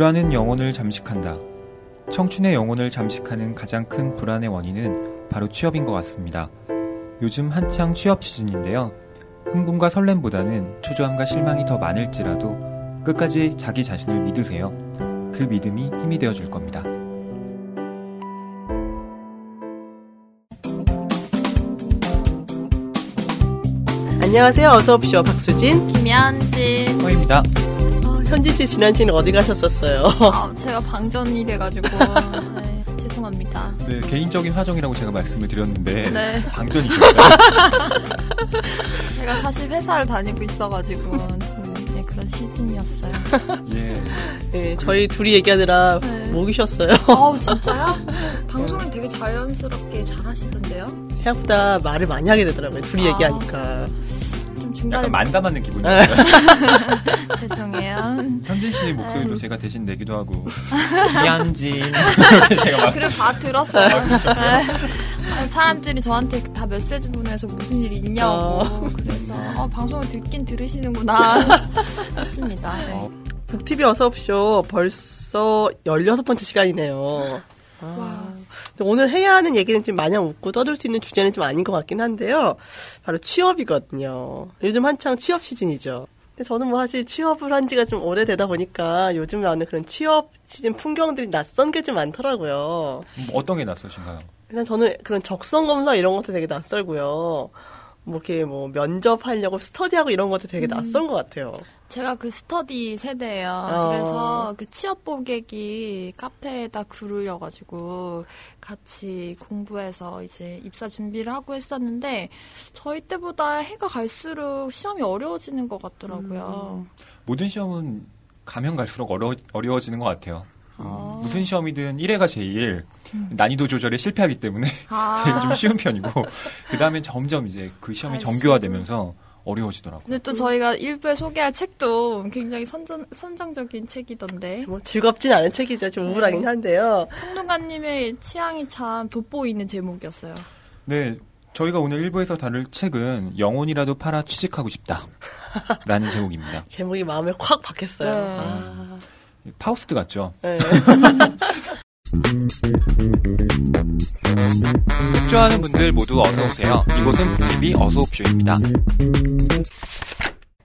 불안은 영혼을 잠식한다. 청춘의 영혼을 잠식하는 가장 큰 불안의 원인은 바로 취업인 것 같습니다. 요즘 한창 취업 시즌인데요. 흥분과 설렘보다는 초조함과 실망이 더 많을지라도 끝까지 자기 자신을 믿으세요. 그 믿음이 힘이 되어 줄 겁니다. 안녕하세요. 어서 오십시오. 박수진. 김현진. 허입니다. 어, 현진 씨 지난 시는 어디 가셨었어요? 아, 제가 방전이 돼가지고 네, 죄송합니다. 네, 개인적인 사정이라고 제가 말씀을 드렸는데 네. 방전이십니다. 제가 사실 회사를 다니고 있어가지고 좀 네, 그런 시즌이었어요. 예. 네, 저희 둘이 얘기하느라 네. 목 이셨어요. 아우 진짜요? 방송을 되게 자연스럽게 잘 하시던데요? 생각보다 말을 많이 하게 되더라고요. 둘이 아. 얘기하니까. 좀 중간에 약간 만담하는 기분이에요. 네. 죄송해요. 현진 씨 네. 목소리로 제가 대신 내기도 하고 김현진 이렇게 제가 막 그래 다 들었어요. 네. 사람들이 저한테 다 메시지 보내서 무슨 일이 있냐고 어. 그래서 어, 방송을 듣긴 들으시는구나 했습니다. 네. 어, 북TV 어서 오십시오. 벌써 16번째 시간이네요. 아, 와. 오늘 해야 하는 얘기는 좀 마냥 웃고 떠들 수 있는 주제는 좀 아닌 것 같긴 한데요. 바로 취업이거든요. 요즘 한창 취업 시즌이죠. 근데 저는 뭐 사실 취업을 한 지가 좀 오래되다 보니까 요즘 나오는 그런 취업 시즌 풍경들이 낯선 게 좀 많더라고요. 뭐 어떤 게 낯서신가요? 일단 저는 그런 적성 검사 이런 것도 되게 낯설고요. 뭐 이렇게 뭐 면접하려고 스터디하고 이런 것도 되게 낯선 것 같아요. 제가 그 스터디 세대예요. 어. 그래서 그 취업 보객이 카페에다 글을 올려가지고 같이 공부해서 이제 입사 준비를 하고 했었는데 저희 때보다 해가 갈수록 시험이 어려워지는 것 같더라고요. 모든 시험은 가면 갈수록 어려, 어려워지는 것 같아요. 음, 아. 무슨 시험이든 1회가 제일 음. 난이도 조절에 실패하기 때문에 아. 되게 좀 쉬운 편이고 그 다음에 점점 이제 그 시험이. 정교화되면서 어려워지더라고요. 근데 또 저희가 일부에 소개할 책도 굉장히 선전, 선정적인 책이던데. 뭐 즐겁진 않은 책이죠. 좀 우울하긴 네. 한데요. 평론가님의 취향이 참 돋보이는 제목이었어요. 네, 저희가 오늘 일부에서 다룰 책은 영혼이라도 팔아 취직하고 싶다. 라는 제목입니다. 제목이 마음에 콱 박혔어요. 네. 아, 파우스트 같죠? 네. 책 좋아하는 분들 모두 어서 오세요. 이곳은 북TV 어서 옵쇼입니다.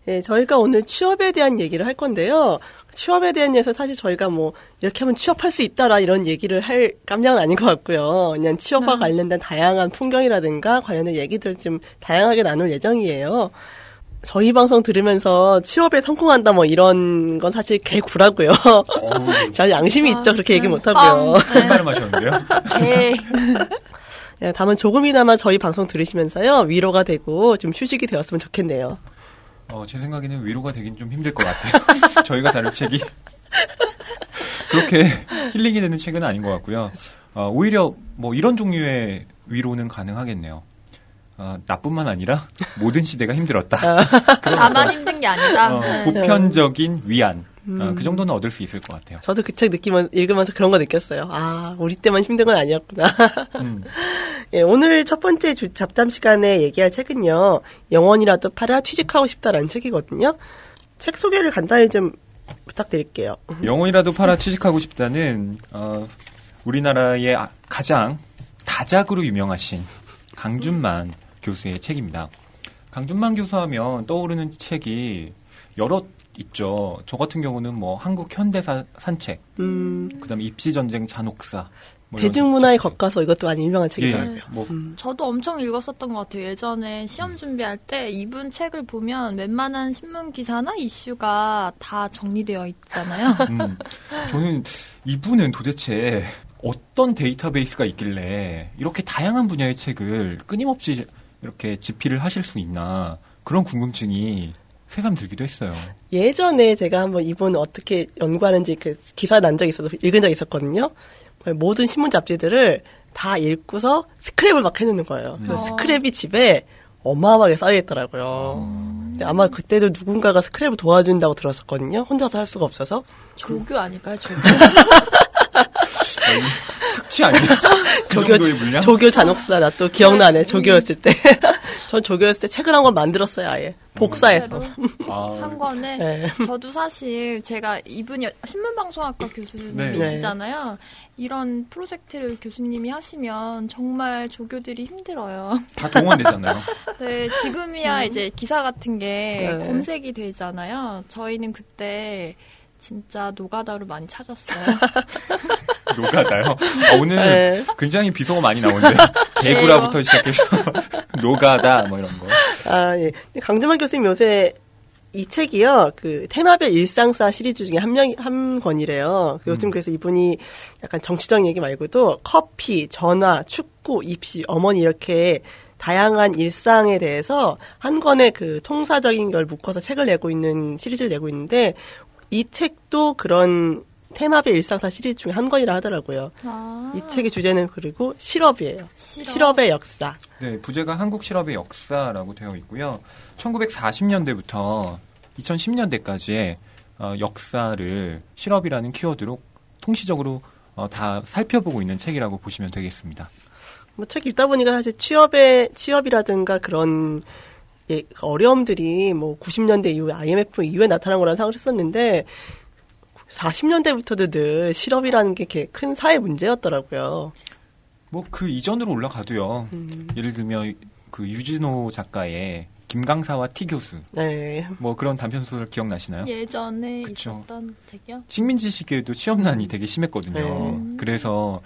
예, 저희가 오늘 취업에 대한 얘기를 할 건데요. 취업에 대한 얘기에서 사실 저희가 뭐 이렇게 하면 취업할 수 있다라 이런 얘기를 할 깜냥은 아닌 것 같고요. 그냥 취업과 네. 관련된 다양한 풍경이라든가 관련된 얘기들 좀 다양하게 나눌 예정이에요. 저희 방송 들으면서 취업에 성공한다 뭐 이런 건 사실 개구라고요. 어우, 저 양심이 아, 있죠. 그렇게 얘기 네. 못 하고요. 아, 큰 말을 마셨는데요? 네. 예, 다만 조금이나마 저희 방송 들으시면서요 위로가 되고 좀 휴식이 되었으면 좋겠네요. 어, 제 생각에는 위로가 되긴 좀 힘들 것 같아요. 저희가 다룰 책이 그렇게 힐링이 되는 책은 아닌 것 같고요. 어, 오히려 뭐 이런 종류의 위로는 가능하겠네요. 어, 나뿐만 아니라 모든 시대가 힘들었다. 나만 어떤, 힘든 게 아니다. 어, 네. 보편적인 위안. 어, 그 정도는 얻을 수 있을 것 같아요. 저도 그 책 느끼면 읽으면서 그런 거 느꼈어요. 아 우리 때만 힘든 건 아니었구나. 음, 예, 오늘 첫 번째 주- 잡담 시간에 얘기할 책은요. 영원이라도 팔아 취직하고 싶다라는 책이거든요. 책 소개를 간단히 좀 부탁드릴게요. 영혼이라도 팔아 취직하고 싶다는 어, 우리나라의 아- 가장 다작으로 유명하신 강준만 교수의 책입니다. 강준만 교수 하면 떠오르는 책이 여러 있죠. 저 같은 경우는 뭐 한국 현대사 산책, 음, 그다음에 입시 전쟁 잔혹사, 뭐 대중문화에. 겉가서 이것도 많이 유명한 예, 책이더라고요. 뭐 저도 엄청 읽었었던 것 같아요. 예전에 시험 준비할 때 이분 책을 보면 웬만한 신문 기사나 이슈가 다 정리되어 있잖아요. 음, 저는 이분은 도대체 어떤 데이터베이스가 있길래 이렇게 다양한 분야의 책을 끊임없이 이렇게 집필을 하실 수 있나 그런 궁금증이 새삼 들기도 했어요. 예전에 제가 한번 이분 어떻게 연구하는지 그 기사 난 적이 있어서 읽은 적이 있었거든요. 모든 신문 잡지들을 다 읽고서 스크랩을 막 해놓는 거예요. 그래서 음. 스크랩이 집에 어마어마하게 쌓여있더라고요. 근데 아마 그때도 누군가가 스크랩을 도와준다고 들었었거든요. 혼자서 할 수가 없어서. 조교 아닐까요? 조교. 아니, 특치 아니에요? 그 조교, 물량? 조교 잔혹사, 나 또 기억나네, 조교였을 때. 전 조교였을 때 책을 한 권 만들었어요, 아예. 복사해서. 실제로 아, 한 권에 네. 저도 사실 제가 이분이 신문방송학과 네. 교수님이시잖아요. 이런 프로젝트를 교수님이 하시면 정말 조교들이 힘들어요. 다 동원되잖아요. 네, 지금이야 이제 기사 같은 게 네. 검색이 되잖아요. 저희는 그때 진짜 노가다로 많이 찾았어요. 노가다요. 아, 오늘 네. 굉장히 비속어 많이 나오는데 개구라부터 시작해서 노가다 뭐 이런 거. 아, 예. 강주만 교수님 요새 이 책이요, 그, 테마별 일상사 시리즈 중에 한 명, 한 권이래요. 그 요즘 그래서 이분이 약간 정치적 얘기 말고도 커피, 전화, 축구, 입시, 어머니 이렇게 다양한 일상에 대해서 한 권의 그 통사적인 걸 묶어서 책을 내고 있는 시리즈를 내고 있는데 이 책도 그런 테마별 일상사 시리즈 중에 한 권이라 하더라고요. 아, 이 책의 주제는 그리고 실업이에요. 실업. 실업 의 역사. 네, 부제가 한국 실업의 역사라고 되어 있고요. 1940년대부터 2010년대까지의 어, 역사를 실업이라는 키워드로 통시적으로 어, 다 살펴보고 있는 책이라고 보시면 되겠습니다. 뭐 책 읽다 보니까 사실 취업의 취업이라든가 그런 예, 어려움들이 뭐 90년대 이후에 IMF 이후에 나타난 거라는 생각을 했었는데 40년대부터도 늘 실업이라는 게 이렇게 큰 사회 문제였더라고요. 뭐 그 이전으로 올라가도요. 음. 예를 들면 그 유진호 작가의 김강사와 티 교수 네. 뭐 그런 단편 소설 기억나시나요? 예전에 그쵸. 있었던 책이요? 식민지 시기에도 취업난이 되게 심했거든요. 네. 그래서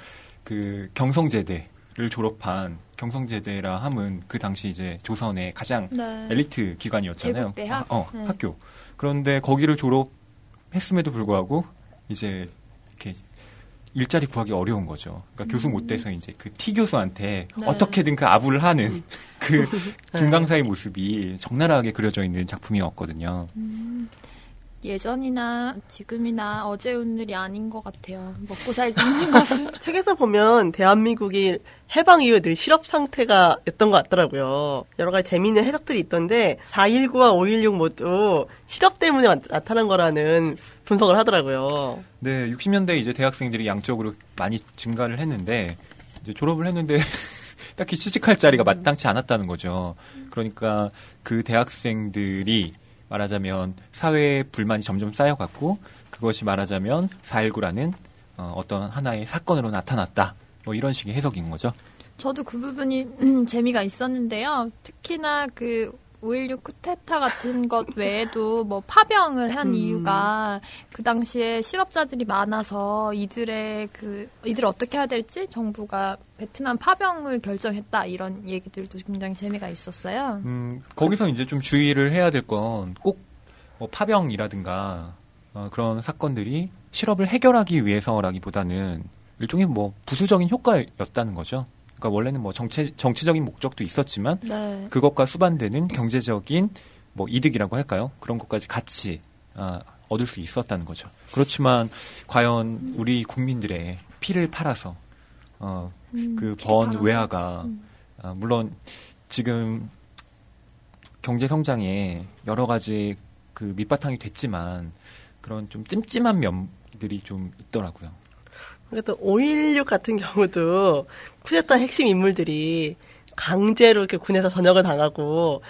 그 경성제대를 졸업한 경성제대라 함은 그 당시 이제 조선의 가장 네. 엘리트 기관이었잖아요. 제국대학? 어, 네. 학교. 그런데 거기를 졸업했음에도 불구하고 이제 이렇게 일자리 구하기 어려운 거죠. 그러니까 교수 못 돼서 이제 그 T 교수한테 네. 어떻게든 그 아부를 하는 그 김강사의 모습이 적나라하게 그려져 있는 작품이었거든요. 예전이나 지금이나 어제 오늘이 아닌 것 같아요. 먹고 살기 힘든 것은. 책에서 보면 대한민국이 해방 이후 늘 실업 상태가 였던 것 같더라고요. 여러 가지 재미있는 해석들이 있던데 4.19와 5.16 모두 실업 때문에 나- 나타난 거라는 분석을 하더라고요. 네, 60년대 이제 대학생들이 양적으로 많이 증가를 했는데 이제 졸업을 했는데 딱히 취직할 자리가 마땅치 않았다는 거죠. 그러니까 그 대학생들이 말하자면 사회에 불만이 점점 쌓여갔고 그것이 말하자면 4.19라는 어, 어떤 하나의 사건으로 나타났다. 뭐 이런 식의 해석인 거죠. 저도 그 부분이 음, 재미가 있었는데요. 특히나 그 5.16 쿠데타 같은 것 외에도 뭐 파병을 한 음. 이유가 그 당시에 실업자들이 많아서 이들의 그 이들을 어떻게 해야 될지 정부가 베트남 파병을 결정했다 이런 얘기들도 굉장히 재미가 있었어요. 음, 거기서 이제 좀 주의를 해야 될 건 꼭 뭐 파병이라든가 어, 그런 사건들이 실업을 해결하기 위해서라기보다는 일종의 뭐 부수적인 효과였다는 거죠. 그러니까 원래는 뭐 정치, 정치적인 목적도 있었지만 네. 그것과 수반되는 경제적인 뭐 이득이라고 할까요? 그런 것까지 같이 아, 얻을 수 있었다는 거죠. 그렇지만 과연 우리 국민들의 피를 팔아서 어, 음, 그 피를 번 팔아서. 외화가 음. 아, 물론 지금 경제 성장에 여러 가지 그 밑바탕이 됐지만 그런 좀 찜찜한 면들이 좀 있더라고요. 그래도 5.16 같은 경우도 쿠데타 핵심 인물들이 강제로 이렇게 군에서 전역을 당하고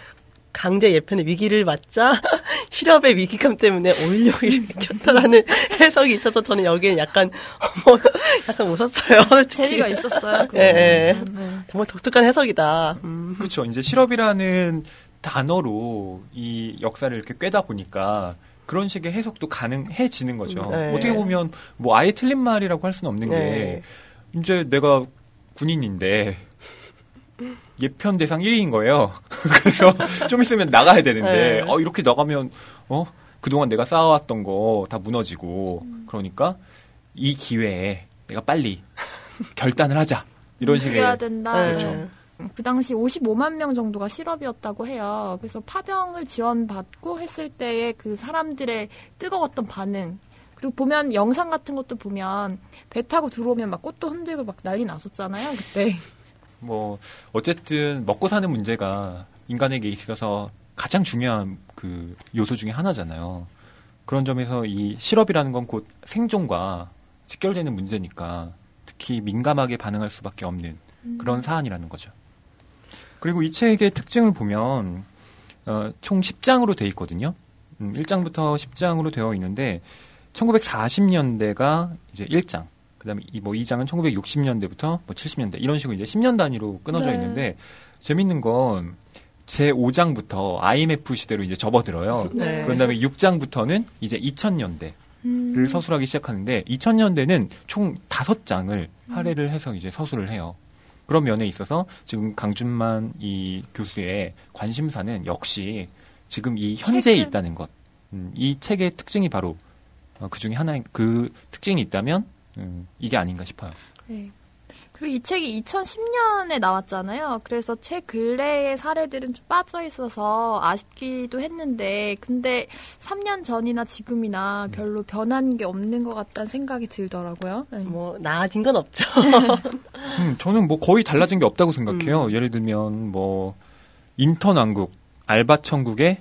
강제 예편의 위기를 맞자 실업의 위기감 때문에 5.16을 일으켰다라는 해석이 있어서 저는 여기에 약간 어머, 약간 웃었어요. 재미가 있었어요. 참, 네. 정말 독특한 해석이다. 음. 그렇죠. 이제 실업이라는 단어로 이 역사를 이렇게 꿰다 보니까 그런 식의 해석도 가능해지는 거죠. 음, 네. 어떻게 보면 뭐 아예 틀린 말이라고 할 수는 없는 네. 게 이제 내가 군인인데 예편 대상 1위인 거예요. 그래서 좀 있으면 나가야 되는데 네. 어 이렇게 나가면 어 그동안 내가 쌓아왔던 거 다 무너지고 그러니까 이 기회에 내가 빨리 결단을 하자. 이런 식의 움직여야 된다. 네. 그렇죠. 그 당시 55만 명 정도가 실업이었다고 해요. 그래서 파병을 지원받고 했을 때의 그 사람들의 뜨거웠던 반응. 그리고 보면 영상 같은 것도 보면 배 타고 들어오면 막 꽃도 흔들고 막 난리 났었잖아요, 그때. 뭐 어쨌든 먹고 사는 문제가 인간에게 있어서 가장 중요한 그 요소 중에 하나잖아요. 그런 점에서 이 실업이라는 건 곧 생존과 직결되는 문제니까 특히 민감하게 반응할 수밖에 없는 그런 사안이라는 거죠. 그리고 이 책의 특징을 보면 어, 총 10장으로 돼 있거든요. 음, 1장부터 10장으로 되어 있는데 1940년대가 이제 1장, 그다음에 이뭐 2장은 1960년대부터 뭐 70년대 이런 식으로 이제 10년 단위로 끊어져 네. 있는데 재밌는 건 제 5장부터 IMF 시대로 이제 접어들어요. 네. 그런 다음에 6장부터는 이제 2000년대 음. 를 서술하기 시작하는데 2000년대는 총 다섯 장을 할애를 해서 이제 서술을 해요. 그런 면에 있어서 지금 강준만 이 교수의 관심사는 역시 지금 이 현재에. 있다는 것. 음, 이 책의 특징이 바로 어, 그 중에 하나인 그 특징이 있다면 음, 이게 아닌가 싶어요. 네. 그리고 이 책이 2010년에 나왔잖아요. 그래서 최근래의 사례들은 좀 빠져 있어서 아쉽기도 했는데, 근데 3년 전이나 지금이나 별로 변한 게 없는 것 같다는 생각이 들더라고요. 네. 뭐 나아진 건 없죠. 음, 저는 뭐 거의 달라진 게 없다고 생각해요. 예를 들면 뭐 인턴 왕국, 알바 천국의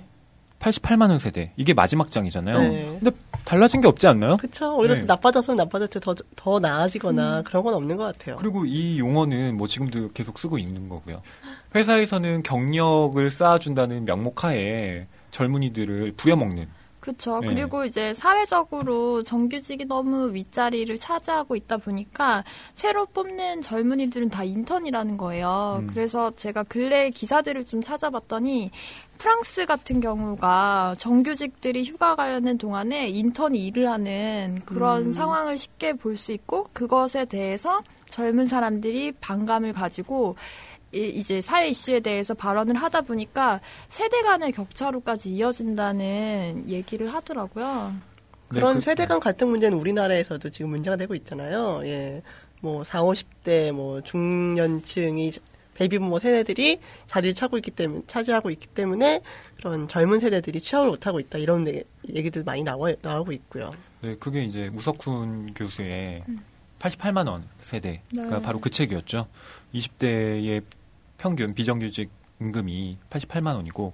88만 원 세대 이게 마지막 장이잖아요. 네. 근데 달라진 게 없지 않나요? 그쵸. 오히려 네. 나빠졌으면 나빠졌지 더, 더 나아지거나 그런 건 없는 것 같아요. 그리고 이 용어는 뭐 지금도 계속 쓰고 있는 거고요. 회사에서는 경력을 쌓아준다는 명목하에 젊은이들을 부여먹는. 그렇죠. 네. 그리고 이제 사회적으로 정규직이 너무 윗자리를 차지하고 있다 보니까 새로 뽑는 젊은이들은 다 인턴이라는 거예요. 음. 그래서 제가 근래 기사들을 좀 찾아봤더니 프랑스 같은 경우가 정규직들이 휴가 가는 동안에 인턴이 일을 하는 그런 음. 상황을 쉽게 볼 수 있고 그것에 대해서 젊은 사람들이 반감을 가지고 이- 이제 사회 이슈에 대해서 발언을 하다 보니까 세대 간의 격차로까지 이어진다는 얘기를 하더라고요. 그런 네, 그- 세대 간 갈등 문제는 우리나라에서도 지금 문제가 되고 있잖아요. 예. 뭐 4, 50대 뭐 중년층이 베이비부모 세대들이 자리를 차고 있기 때문에 차지하고 있기 때문에 그런 젊은 세대들이 취업을 못 하고 있다 이런 얘- 얘기들 많이 나와 나오고 있고요. 네, 그게 이제 우석훈 교수의 88만 원 세대가 네. 바로 그 책이었죠. 20대의 평균 비정규직 임금이 88만 원이고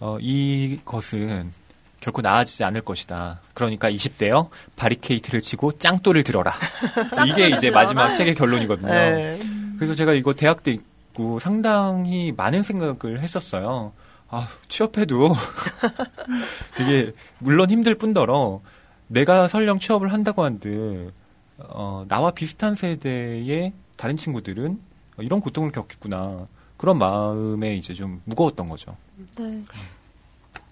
어, 이것은 결코 나아지지 않을 것이다. 그러니까 20대요 바리케이트를 치고 짱돌을 들어라. 이게 이제. 마지막 책의 결론이거든요. 네. 그래서 제가 이거 대학 때 있고 상당히 많은 생각을 했었어요. 아, 취업해도 되게 물론 힘들 뿐더러 내가 설령 취업을 한다고 한들 어, 나와 비슷한 세대의 다른 친구들은 이런 고통을 겪겠구나. 그런 마음에 이제 좀 무거웠던 거죠. 네.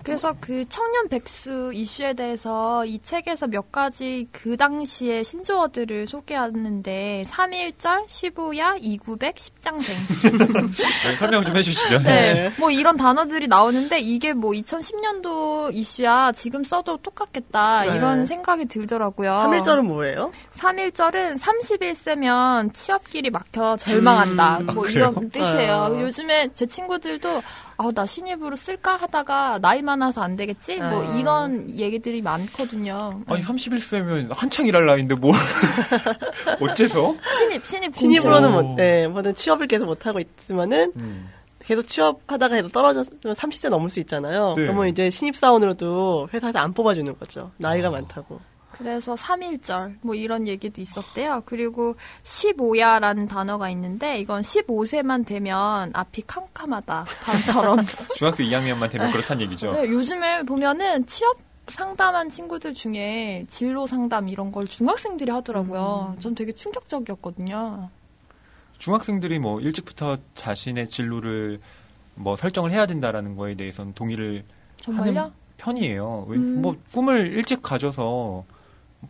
그래서 그 청년 백수 이슈에 대해서 이 책에서 몇 가지 그 당시의 신조어들을 소개하는데 3.1절, 15야, 2900, 10장생. 네, 설명 좀 해주시죠. 네. 뭐 이런 단어들이 나오는데 이게 뭐 2010년도 이슈야 지금 써도 똑같겠다 네. 이런 생각이 들더라고요. 3일절은 뭐예요? 3.1절은 31세면 취업길이 막혀 절망한다. 음, 뭐 이런 그래요? 뜻이에요. 아. 요즘에 제 친구들도 아, 나 신입으로 쓸까 하다가 나이 많아서 안 되겠지? 뭐 아. 이런 얘기들이 많거든요. 아니 31세면 한창 일할 나이인데 뭘 어째서? 신입, 신입. 신입으로는 오. 못, 네, 뭐든 취업을 계속 못 하고 있으면은 음. 계속 취업하다가 해도 떨어졌으면 30세 넘을 수 있잖아요. 네. 그러면 이제 신입사원으로도 회사에서 안 뽑아주는 거죠. 나이가 많다고. 그래서 3.1절 뭐 이런 얘기도 있었대요. 그리고 15야라는 단어가 있는데 이건 15세만 되면 앞이 캄캄하다. 다음처럼. 중학교 2학년만 되면 그렇단 얘기죠. 네, 요즘에 보면은 취업 상담한 친구들 중에 진로 상담 이런 걸 중학생들이 하더라고요. 전 되게 충격적이었거든요. 중학생들이 뭐 일찍부터 자신의 진로를 뭐 설정을 해야 된다라는 거에 대해서는 동의를 정말요? 하는 편이에요. 왜- 음. 뭐 꿈을 일찍 가져서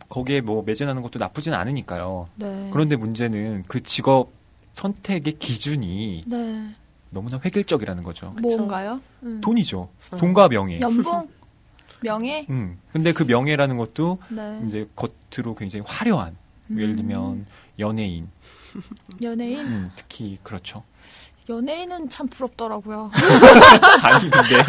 거기에 뭐 매진하는 것도 나쁘진 않으니까요. 네. 그런데 문제는 그 직업 선택의 기준이 네. 너무나 획일적이라는 거죠. 뭔가요? 음. 돈이죠. 돈과 명예. 연봉? 명예? 음. 근데 그 명예라는 것도 네. 이제 겉으로 굉장히 화려한 음. 예를 들면 연예인, 연예인? 음, 특히 그렇죠. 연예인은 참 부럽더라고요. 아니 근데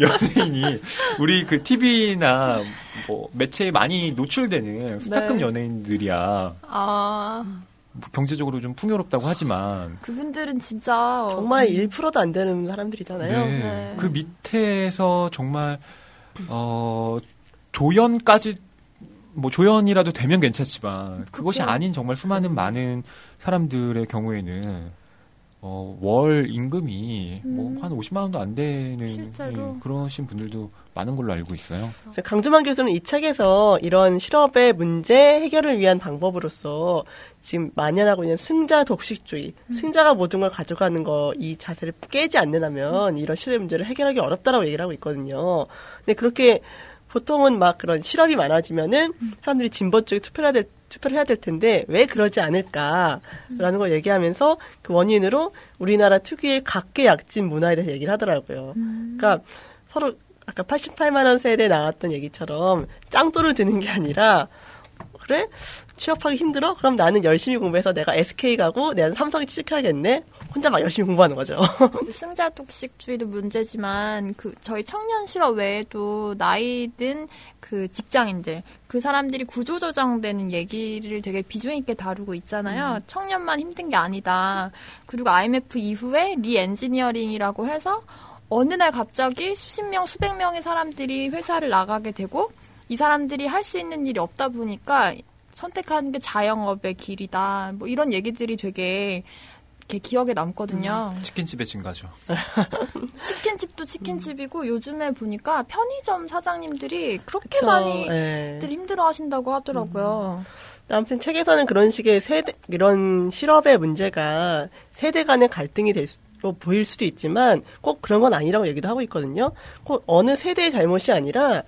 연예인이 우리 그 TV나 뭐 매체에 많이 노출되는 스타급 네. 연예인들이야 아, 뭐 경제적으로 좀 풍요롭다고 하지만 그분들은 진짜. 정말 1%도 안 되는 사람들이잖아요. 네, 네. 그 밑에서 정말 어 조연까지 뭐 조연이라도 되면 괜찮지만 그것이 그쵸. 아닌 정말 수많은 많은 사람들의 경우에는 어, 월 임금이 음. 뭐한 50만 원도 안 되는 실제로. 예, 그러신 분들도 많은 걸로 알고 있어요. 강주만 교수는 이 책에서 이런 실업의 문제 해결을 위한 방법으로서 지금 만연하고 있는 승자 독식주의, 승자가 모든 걸 가져가는 거 이 자세를 깨지 않는다면 이런 실업 문제를 해결하기 어렵다라고 얘기를 하고 있거든요. 근데 그렇게 보통은 막 그런 실업이 많아지면은 사람들이 진보 쪽에 투표를 해야 될, 투표를 해야 될 텐데 왜 그러지 않을까라는 걸 얘기하면서 그 원인으로 우리나라 특유의 각계약진 문화에 대해서 얘기를 하더라고요. 그러니까 서로 아까 88만 원 세대 나왔던 얘기처럼 짱돌을 드는 게 아니라 그래 취업하기 힘들어? 그럼 나는 열심히 공부해서 내가 SK 가고 내가 삼성에 취직해야겠네. 혼자 막 열심히 공부하는 거죠. 승자 독식주의도 문제지만 그 저희 청년 실업 외에도 나이 든 그 직장인들 그 사람들이 구조조정되는 얘기를 되게 비중 있게 다루고 있잖아요. 청년만 힘든 게 아니다. 그리고 IMF 이후에 reengineering이라고 해서 어느 날 갑자기 수십 명, 수백 명의 사람들이 회사를 나가게 되고 이 사람들이 할 수 있는 일이 없다 보니까 선택하는 게 자영업의 길이다. 뭐 이런 얘기들이 되게 이렇게 기억에 남거든요. 치킨집의 증가죠. 치킨집도 치킨집이고 요즘에 보니까 편의점 사장님들이 그렇게 그쵸, 많이 예. 들 힘들어 하신다고 하더라고요. 아무튼 책에서는 그런 식의 세대 이런 실업의 문제가 세대 간의 갈등이 될로 보일 수도 있지만 꼭 그런 건 아니라고 얘기도 하고 있거든요. 꼭 어느 세대의 잘못이 아니라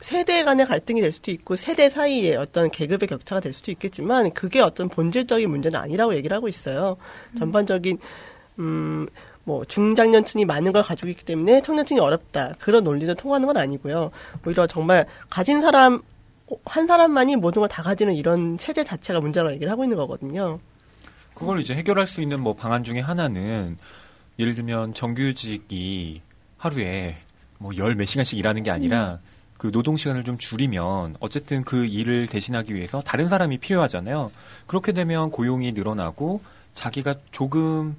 세대 간의 갈등이 될 수도 있고 세대 사이에 어떤 계급의 격차가 될 수도 있겠지만 그게 어떤 본질적인 문제는 아니라고 얘기를 하고 있어요. 전반적인 음, 뭐 중장년층이 많은 걸 가지고 있기 때문에 청년층이 어렵다 그런 논리도 통하는 건 아니고요. 오히려 정말 가진 사람 한 사람만이 모든 걸 다 가지는 이런 체제 자체가 문제라고 얘기를 하고 있는 거거든요. 그걸 이제 해결할 수 있는 뭐 방안 중에 하나는 예를 들면 정규직이 하루에 뭐 열 몇 시간씩 일하는 게 아니라 그 노동 시간을 좀 줄이면 어쨌든 그 일을 대신하기 위해서 다른 사람이 필요하잖아요. 그렇게 되면 고용이 늘어나고 자기가 조금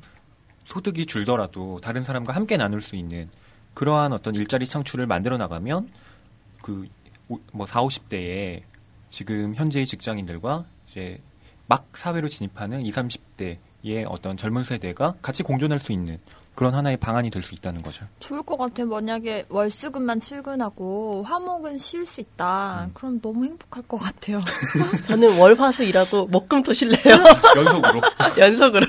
소득이 줄더라도 다른 사람과 함께 나눌 수 있는 그러한 어떤 일자리 창출을 만들어 나가면 그뭐 4, 50대에 지금 현재의 직장인들과 이제 막 사회로 진입하는 20, 30대의 어떤 젊은 세대가 같이 공존할 수 있는 그런 하나의 방안이 될 수 있다는 거죠. 좋을 것 같아요. 만약에 월수금만 출근하고 화목은 쉴 수 있다. 음. 그럼 너무 행복할 것 같아요. 저는 월화수 일하고 목금토 쉴래요. 연속으로. 연속으로.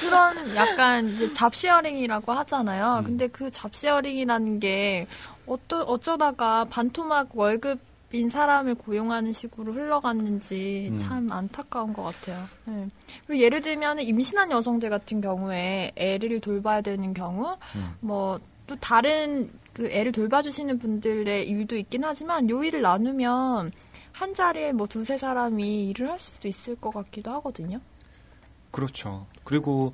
그런 약간 이제 job sharing이라고 하잖아요. 음. 근데 그 job sharing이라는 게 어떠, 어쩌다가 반토막 월급 인 사람을 고용하는 식으로 흘러갔는지 음. 참 안타까운 것 같아요. 네. 그리고 예를 들면 임신한 여성들 같은 경우에 애를 돌봐야 되는 경우, 음. 뭐또 다른 그 애를 돌봐주시는 분들의 일도 있긴 하지만 요 일을 나누면 한 자리에 뭐 두세 사람이 일을 할 수도 있을 것 같기도 하거든요. 그렇죠. 그리고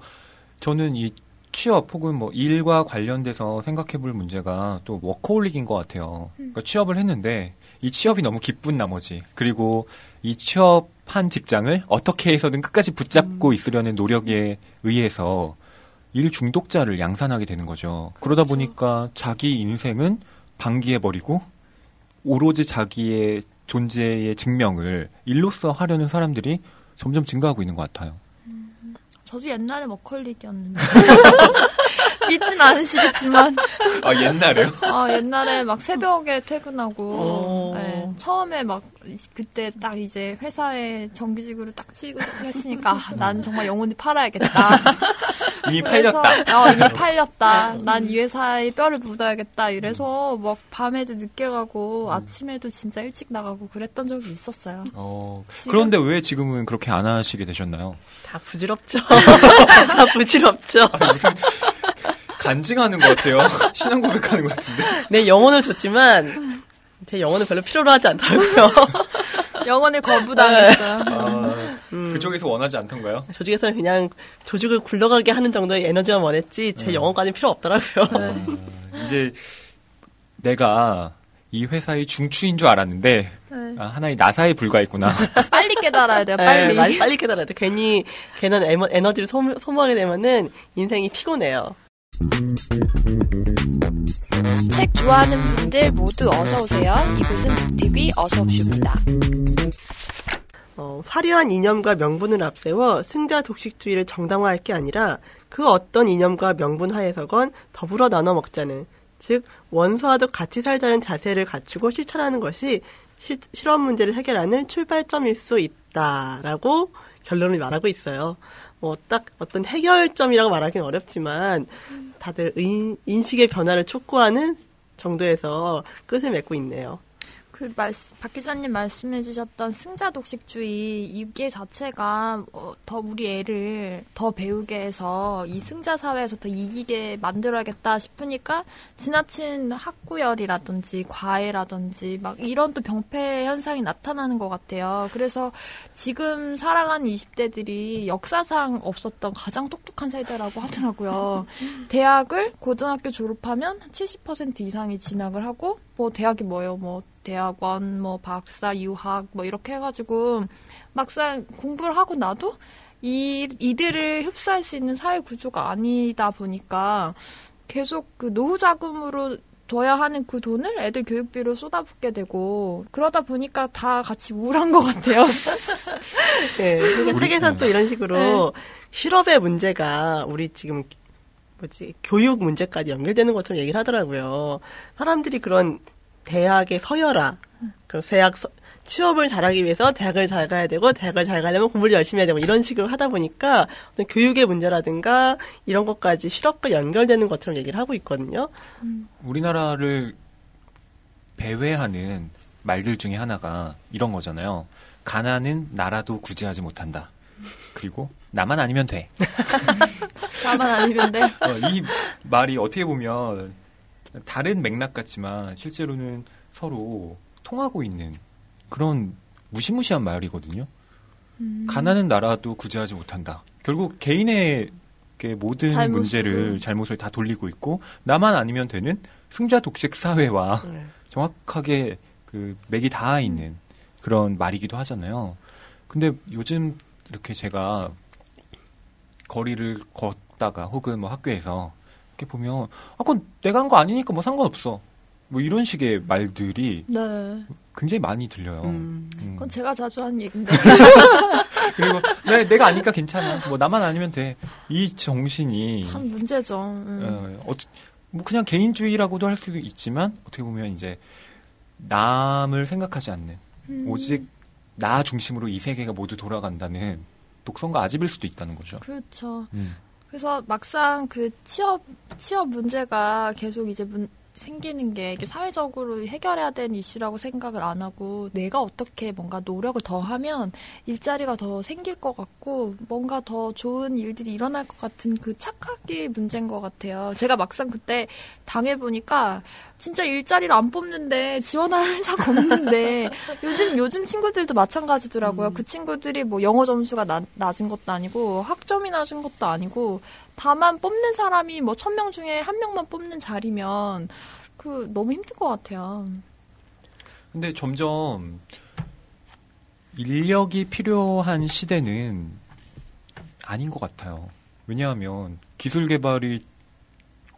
저는 이 취업 혹은 뭐 일과 관련돼서 생각해 볼 문제가 또 워커홀릭인 것 같아요. 그러니까 취업을 했는데 이 취업이 너무 기쁜 나머지 그리고 이 취업한 직장을 어떻게 해서든 끝까지 붙잡고 있으려는 노력에 의해서 일 중독자를 양산하게 되는 거죠. 그러다 그렇죠. 보니까 자기 인생은 방기해 버리고 오로지 자기의 존재의 증명을 일로써 하려는 사람들이 점점 증가하고 있는 것 같아요. 저도 옛날에 머컬릭이었는데 믿진 않으시겠지만 아 옛날에요? 아, 옛날에 막 새벽에 퇴근하고 오. 네, 처음에 막 그때 딱 이제 회사에 정규직으로 딱 취직했으니까 아, 난 정말 영혼을 팔아야겠다. 이미 그래서, 팔렸다. 어, 이미 팔렸다. 난 이 회사에 뼈를 묻어야겠다. 이래서 막 밤에도 늦게 가고 아침에도 진짜 일찍 나가고 그랬던 적이 있었어요. 어, 그런데 왜 지금은 그렇게 안 하시게 되셨나요? 다 부질없죠. 다 부질없죠. 아, 무슨 간증하는 것 같아요. 신앙 고백하는 것 같은데. 내 영혼을 줬지만 제 영혼을 별로 필요로 하지 않더라고요. 영혼을 거부당했어요. 아, 음. 그쪽에서 원하지 않던가요? 조직에서는 그냥 조직을 굴러가게 하는 정도의 에너지만 원했지 제 음. 영혼까지 필요 없더라고요. 아, 이제 내가 이 회사의 중추인 줄 알았는데 네. 아, 하나의 나사에 불과했구나. 빨리 깨달아야 돼요, 네, 빨리. 빨리, 빨리 깨달아야 돼. 괜히 괜한 에머- 에너지를 소모, 소모하게 되면은 인생이 피곤해요. 책 좋아하는 분들 모두 어서 오세요. 이곳은 북TV 어서 옵쇼입니다. 어, 화려한 이념과 명분을 앞세워 승자 독식주의를 정당화할 게 아니라 그 어떤 이념과 명분 하에서건 더불어 나눠 먹자는 즉 원소와도 같이 살자는 자세를 갖추고 실천하는 것이 실, 실험 문제를 해결하는 출발점일 수 있다라고 결론을 말하고 있어요. 뭐 딱 어떤 해결점이라고 말하기는 어렵지만 다들 인, 인식의 변화를 촉구하는 정도에서 끝을 맺고 있네요. 그 말, 박 기자님 말씀해주셨던 승자 독식주의 이게 자체가 어, 더 우리 애를 더 배우게 해서 이 승자 사회에서 더 이기게 만들어야겠다 싶으니까 지나친 학구열이라든지 과외라든지 막 이런 또 병폐 현상이 나타나는 것 같아요. 그래서 지금 살아가는 20대들이 역사상 없었던 가장 똑똑한 세대라고 하더라고요. 대학을 고등학교 졸업하면 70% 이상이 진학을 하고 뭐 대학이 뭐예요? 뭐 대학원, 뭐 박사, 유학 뭐 이렇게 해가지고 막상 공부를 하고 나도 이 이들을 흡수할 수 있는 사회 구조가 아니다 보니까 계속 그 노후 자금으로 둬야 하는 그 돈을 애들 교육비로 쏟아붓게 되고 그러다 보니까 다 같이 우울한 것 같아요. 네, 그러니까 책에서는 또 네. 이런 식으로 실업의 문제가 우리 지금 뭐지 교육 문제까지 연결되는 것처럼 얘기를 하더라고요. 사람들이 그런 대학의 서열화, 그 대학 서- 취업을 잘하기 위해서 대학을 잘 가야 되고 대학을 잘 가려면 공부를 열심히 해야 되고 이런 식으로 하다 보니까 어떤 교육의 문제라든가 이런 것까지 실업과 연결되는 것처럼 얘기를 하고 있거든요. 우리나라를 배회하는 말들 중에 하나가 이런 거잖아요. 가난은 나라도 구제하지 못한다. 그리고 나만 아니면 돼. 나만 아니면 돼. 어, 이 말이 어떻게 보면 다른 맥락 같지만 실제로는 서로 통하고 있는 그런 무시무시한 말이거든요. 음. 가난은 나라도 구제하지 못한다. 결국 개인의 그 모든 잘못을. 문제를 잘못을 다 돌리고 있고 나만 아니면 되는 승자 독식 사회와 네. 정확하게 그 맥이 닿아 있는 그런 말이기도 하잖아요. 근데 요즘 이렇게 제가 거리를 걷다가 혹은 뭐 학교에서 이렇게 보면 아 그건 내가 한 거 아니니까 뭐 상관없어. 뭐 이런 식의 말들이 네. 굉장히 많이 들려요. 음. 음. 그건 제가 자주 하는 얘기인데. 그리고 내, 내가 아니까 괜찮아. 뭐 나만 아니면 돼. 이 정신이 참 문제죠. 음. 어, 어, 뭐 그냥 개인주의라고도 할 수도 있지만 어떻게 보면 이제 남을 생각하지 않는 음. 오직 나 중심으로 이 세계가 모두 돌아간다는 독선과 아집일 수도 있다는 거죠. 그렇죠. 음. 그래서 막상 그 취업 취업 문제가 계속 이제 문, 생기는 게 이게 사회적으로 해결해야 되는 이슈라고 생각을 안 하고 내가 어떻게 뭔가 노력을 더 하면 일자리가 더 생길 것 같고 뭔가 더 좋은 일들이 일어날 것 같은 그 착각이 문제인 것 같아요. 제가 막상 그때 당해보니까 진짜 일자리를 안 뽑는데 지원할 회사가 없는데 요즘 요즘 친구들도 마찬가지더라고요. 그 친구들이 뭐 영어 점수가 나- 낮은 것도 아니고 학점이 낮은 것도 아니고 다만 뽑는 사람이 뭐 천 명 중에 한 명만 뽑는 자리면 그 너무 힘든 것 같아요. 근데 점점 인력이 필요한 시대는 아닌 것 같아요. 왜냐하면 기술 개발이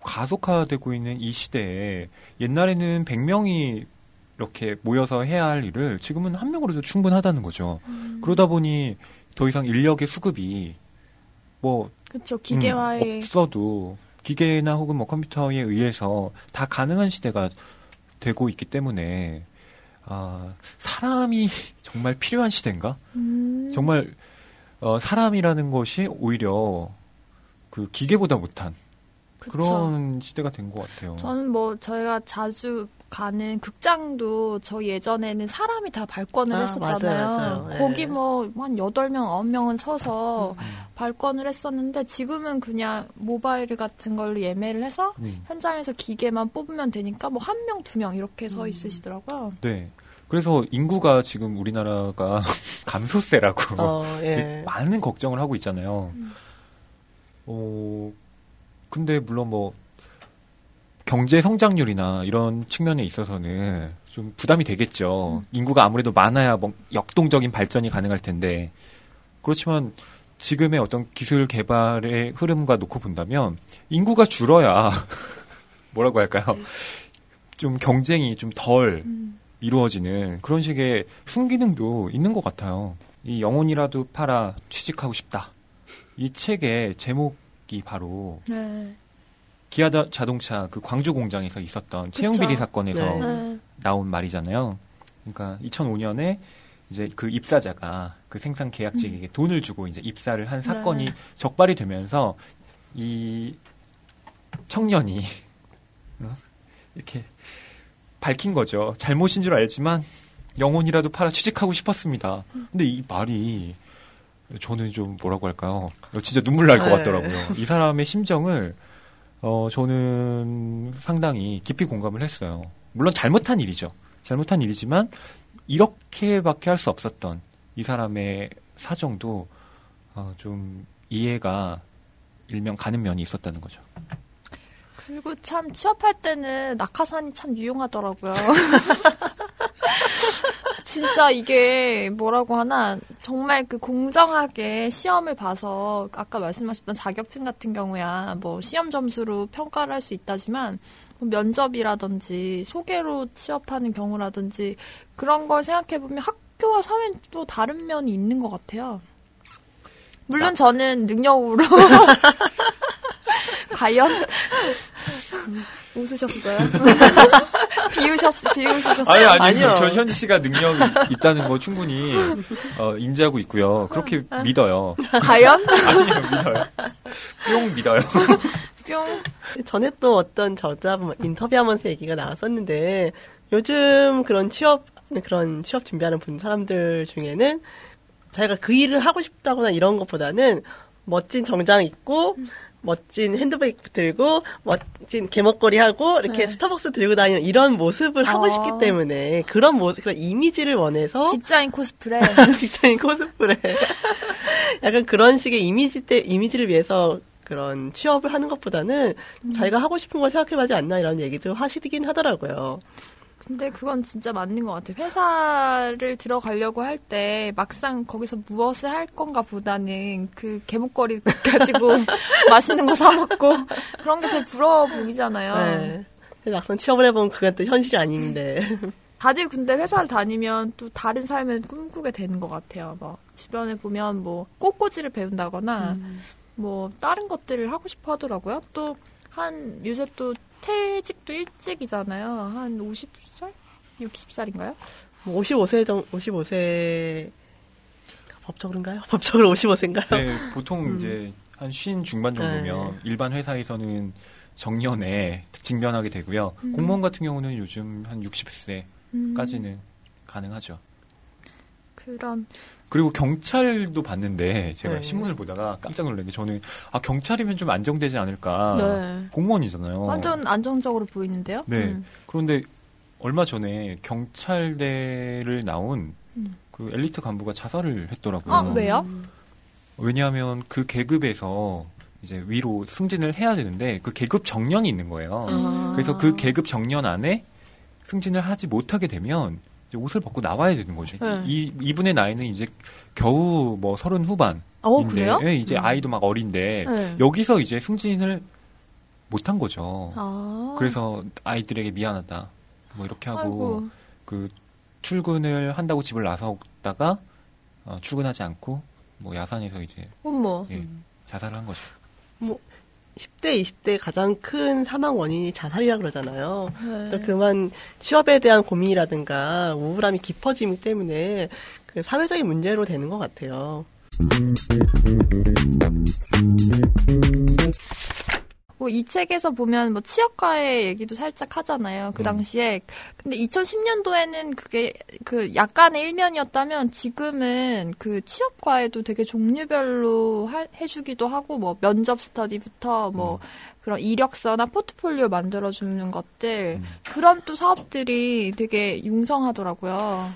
가속화되고 있는 이 시대에 옛날에는 100명이 이렇게 모여서 해야 할 일을 지금은 한 명으로도 충분하다는 거죠. 그러다 보니 더 이상 인력의 수급이 뭐 그렇죠. 기계화의 음, 없어도 기계나 혹은 뭐 컴퓨터에 의해서 다 가능한 시대가 되고 있기 때문에 아, 사람이 정말 필요한 시대인가? 음, 정말 어, 사람이라는 것이 오히려 그 기계보다 못한 그쵸. 그런 시대가 된 것 같아요. 저는 뭐 저희가 자주 가는 극장도 저 예전에는 사람이 다 발권을 아, 했었잖아요. 맞아요, 맞아요. 거기 예. 뭐한 8명, 9명은 서서 음. 발권을 했었는데 지금은 그냥 모바일 같은 걸로 예매를 해서 음. 현장에서 기계만 뽑으면 되니까 뭐 한 명, 두 명 이렇게 서 음. 있으시더라고요. 네. 그래서 인구가 지금 우리나라가 감소세라고 어, 예. 많은 걱정을 하고 있잖아요. 음. 어, 근데 물론 뭐 경제 성장률이나 이런 측면에 있어서는 좀 부담이 되겠죠. 인구가 아무래도 많아야 뭐 역동적인 발전이 가능할 텐데 그렇지만 지금의 어떤 기술 개발의 흐름과 놓고 본다면 인구가 줄어야 뭐라고 할까요? 좀 경쟁이 좀덜 음. 이루어지는 그런 식의 순기능도 있는 것 같아요. 이 영혼이라도 팔아 취직하고 싶다. 이 책의 제목 있기 바로 네. 기아 자- 자동차 그 광주 공장에서 있었던 채용 비리 사건에서 네. 네. 나온 말이잖아요. 그러니까 2005년에 이제 그 입사자가 그 생산 계약직에게 돈을 주고 이제 입사를 한 사건이 네. 적발이 되면서 이 청년이 어? 이렇게 밝힌 거죠. 잘못인 줄 알지만 영혼이라도 팔아 취직하고 싶었습니다. 근데 이 말이 저는 좀 뭐라고 할까요? 진짜 눈물 날것 네. 같더라고요. 이 사람의 심정을 어 저는 상당히 깊이 공감을 했어요. 물론 잘못한 일이죠. 잘못한 일이지만 이렇게밖에 할 수 없었던 이 사람의 사정도 어, 좀 이해가 일명 가는 면이 있었다는 거죠. 그리고 참 취업할 때는 낙하산이 참 유용하더라고요. 진짜 이게 뭐라고 하나 정말 그 공정하게 시험을 봐서 아까 말씀하셨던 자격증 같은 경우야 뭐 시험 점수로 평가를 할 수 있다지만 뭐 면접이라든지 소개로 취업하는 경우라든지 그런 걸 생각해 보면 학교와 사회는 또 다른 면이 있는 것 같아요. 물론 저는 능력으로 과연 웃으셨어요? 비우셨 비웃으셨어요? 아니요. 저 현지 씨가 능력이 있다는 거 충분히 어, 인지하고 있고요. 그렇게 믿어요. 과연 아니요, 믿어요. 뿅 믿어요. 뿅 전에 또 어떤 저자분 인터뷰하면서 얘기가 나왔었는데 요즘 그런 취업 그런 취업 준비하는 분 사람들 중에는 자기가 그 일을 하고 싶다거나 이런 것보다는 멋진 정장 입고 멋진 핸드백 들고 멋진 개목걸이 하고 이렇게 네. 스타벅스 들고 다니는 이런 모습을 하고 아. 싶기 때문에 그런 모습 그런 이미지를 원해서 직장인 코스프레 직장인 코스프레. 약간 그런 식의 이미지 때, 이미지를 위해서 그런 취업을 하는 것보다는 자기가 하고 싶은 걸 생각해봐지 않나 이런 얘기도 하시긴 하더라고요. 근데 그건 진짜 맞는 것 같아요. 회사를 들어가려고 할 때 막상 거기서 무엇을 할 건가 보다는 그 개목걸이 가지고 맛있는 거 사 먹고 그런 게 제일 부러워 보이잖아요. 네. 막상 취업을 해보면 그건 또 현실이 아닌데. 다들 근데 회사를 다니면 또 다른 삶을 꿈꾸게 되는 것 같아요. 막 주변에 보면 뭐 꽃꽂이를 배운다거나 뭐 다른 것들을 하고 싶어 하더라고요. 또 한 요새 또 퇴직도 일찍이잖아요. 한 50살? 60살인가요? 뭐 55세 정, 55세, 법적으로인가요? 법적으로 55세인가요? 네, 보통 이제 한쉰 중반 정도면 네. 일반 회사에서는 정년에 직면하게 되고요. 공무원 같은 경우는 요즘 한 60세까지는 음, 가능하죠. 그런 그리고 경찰도 봤는데 제가 네. 신문을 보다가 깜짝 놀란 게 저는 아 경찰이면 좀 안정되지 않을까. 네. 공무원이잖아요. 완전 안정적으로 보이는데요. 네. 음. 그런데 얼마 전에 경찰대를 나온 음. 그 엘리트 간부가 자살을 했더라고요. 아, 왜요? 왜냐하면 그 계급에서 이제 위로 승진을 해야 되는데 그 계급 정년이 있는 거예요. 아. 그래서 그 계급 정년 안에 승진을 하지 못하게 되면 옷을 벗고 나와야 되는 거죠. 네. 이 이분의 나이는 이제 겨우 뭐 서른 후반. 어, 그래요? 예, 이제 음. 아이도 막 어린데 네. 여기서 이제 승진을 못한 거죠. 아. 그래서 아이들에게 미안하다. 뭐 이렇게 하고 아이고. 그 출근을 한다고 집을 나서다가 어, 출근하지 않고 뭐 야산에서 이제 어머. 예, 자살을 한 거죠. 10대, 20대 가장 큰 사망 원인이 자살이라 그러잖아요. 네. 또 그만 취업에 대한 고민이라든가 우울함이 깊어지기 때문에 그 사회적인 문제로 되는 것 같아요. 뭐 이 책에서 보면 뭐 취업과의 얘기도 살짝 하잖아요. 그 음. 당시에. 근데 2010년도에는 그게 그 약간의 일면이었다면 지금은 그 취업과에도 되게 종류별로 하- 해주기도 하고 뭐 면접 스터디부터 뭐 음. 그런 이력서나 포트폴리오 만들어주는 것들 음. 그런 또 사업들이 되게 융성하더라고요.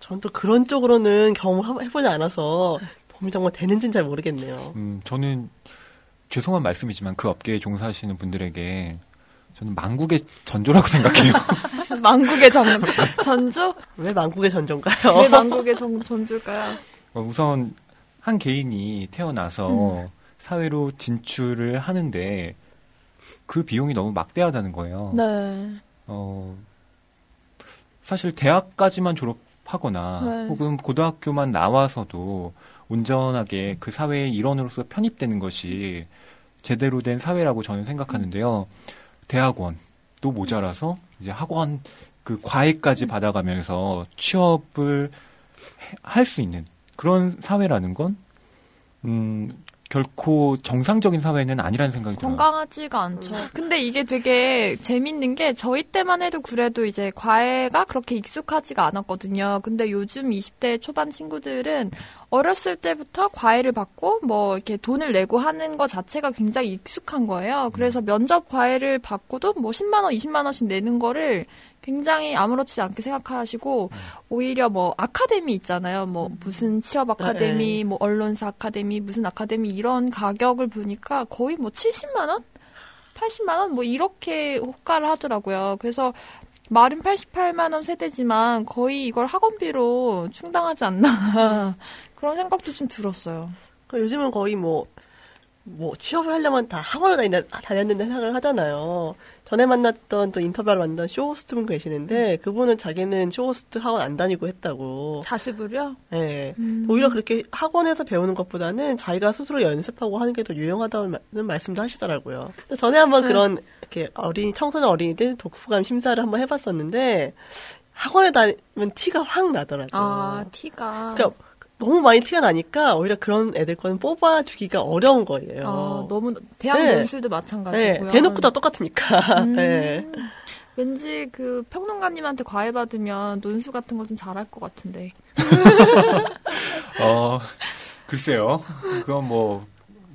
저는 또 그런 쪽으로는 경험해보지 않아서 도움이 정말 되는지는 잘 모르겠네요. 음, 저는 죄송한 말씀이지만 그 업계에 종사하시는 분들에게 저는 망국의 전조라고 생각해요. 망국의 전, 전주? 왜 만국의 전전가요? 왜 망국의 전, 전주일까요? 어, 우선 한 개인이 태어나서 음. 사회로 진출을 하는데 그 비용이 너무 막대하다는 거예요. 네. 어, 사실 대학까지만 졸업하거나 네. 혹은 고등학교만 나와서도 온전하게 그 사회의 일원으로서 편입되는 것이 제대로 된 사회라고 저는 생각하는데요. 대학원도 모자라서 이제 학원 그 과외까지 받아가면서 취업을 할 수 있는 그런 사회라는 건 음, 결코 정상적인 사회는 아니라는 생각이 들어요. 건강하지가 않죠. 근데 이게 되게 재밌는 게 저희 때만 해도 그래도 이제 과외가 그렇게 익숙하지가 않았거든요. 근데 요즘 20대 초반 친구들은 어렸을 때부터 과외를 받고 뭐 이렇게 돈을 내고 하는 것 자체가 굉장히 익숙한 거예요. 그래서 면접 과외를 받고도 뭐 10만 원, 20만 원씩 내는 거를 굉장히 아무렇지 않게 생각하시고 오히려 뭐 아카데미 있잖아요. 뭐 무슨 취업 아카데미, 뭐 언론사 아카데미, 무슨 아카데미 이런 가격을 보니까 거의 뭐 70만 원, 80만 원 뭐 이렇게 호가를 하더라고요. 그래서 말은 88만 원 세대지만 거의 이걸 학원비로 충당하지 않나 그런 생각도 좀 들었어요. 그 요즘은 거의 뭐, 뭐, 취업을 하려면 다 학원을 다녔는데 생각을 하잖아요. 전에 만났던 또 인터뷰를 만난 쇼호스트 분 계시는데, 그분은 자기는 쇼호스트 학원 안 다니고 했다고. 자습을요? 예. 음. 오히려 그렇게 학원에서 배우는 것보다는 자기가 스스로 연습하고 하는 게 더 유용하다는 말씀도 하시더라고요. 전에 한번 네. 그런, 이렇게 어린이, 청소년 어린이들 독후감 심사를 한번 해봤었는데, 학원에 다니면 티가 확 나더라고요. 아 티가 그러니까 너무 많이 티가 나니까 오히려 그런 애들 거는 뽑아주기가 어려운 거예요. 아, 너무 대학 네. 논술도 네, 마찬가지고요. 대놓고 다 똑같으니까. 음. 네. 왠지 그 평론가님한테 과외 받으면 논술 같은 거 좀 잘할 것 같은데. 어, 글쎄요. 그건 뭐,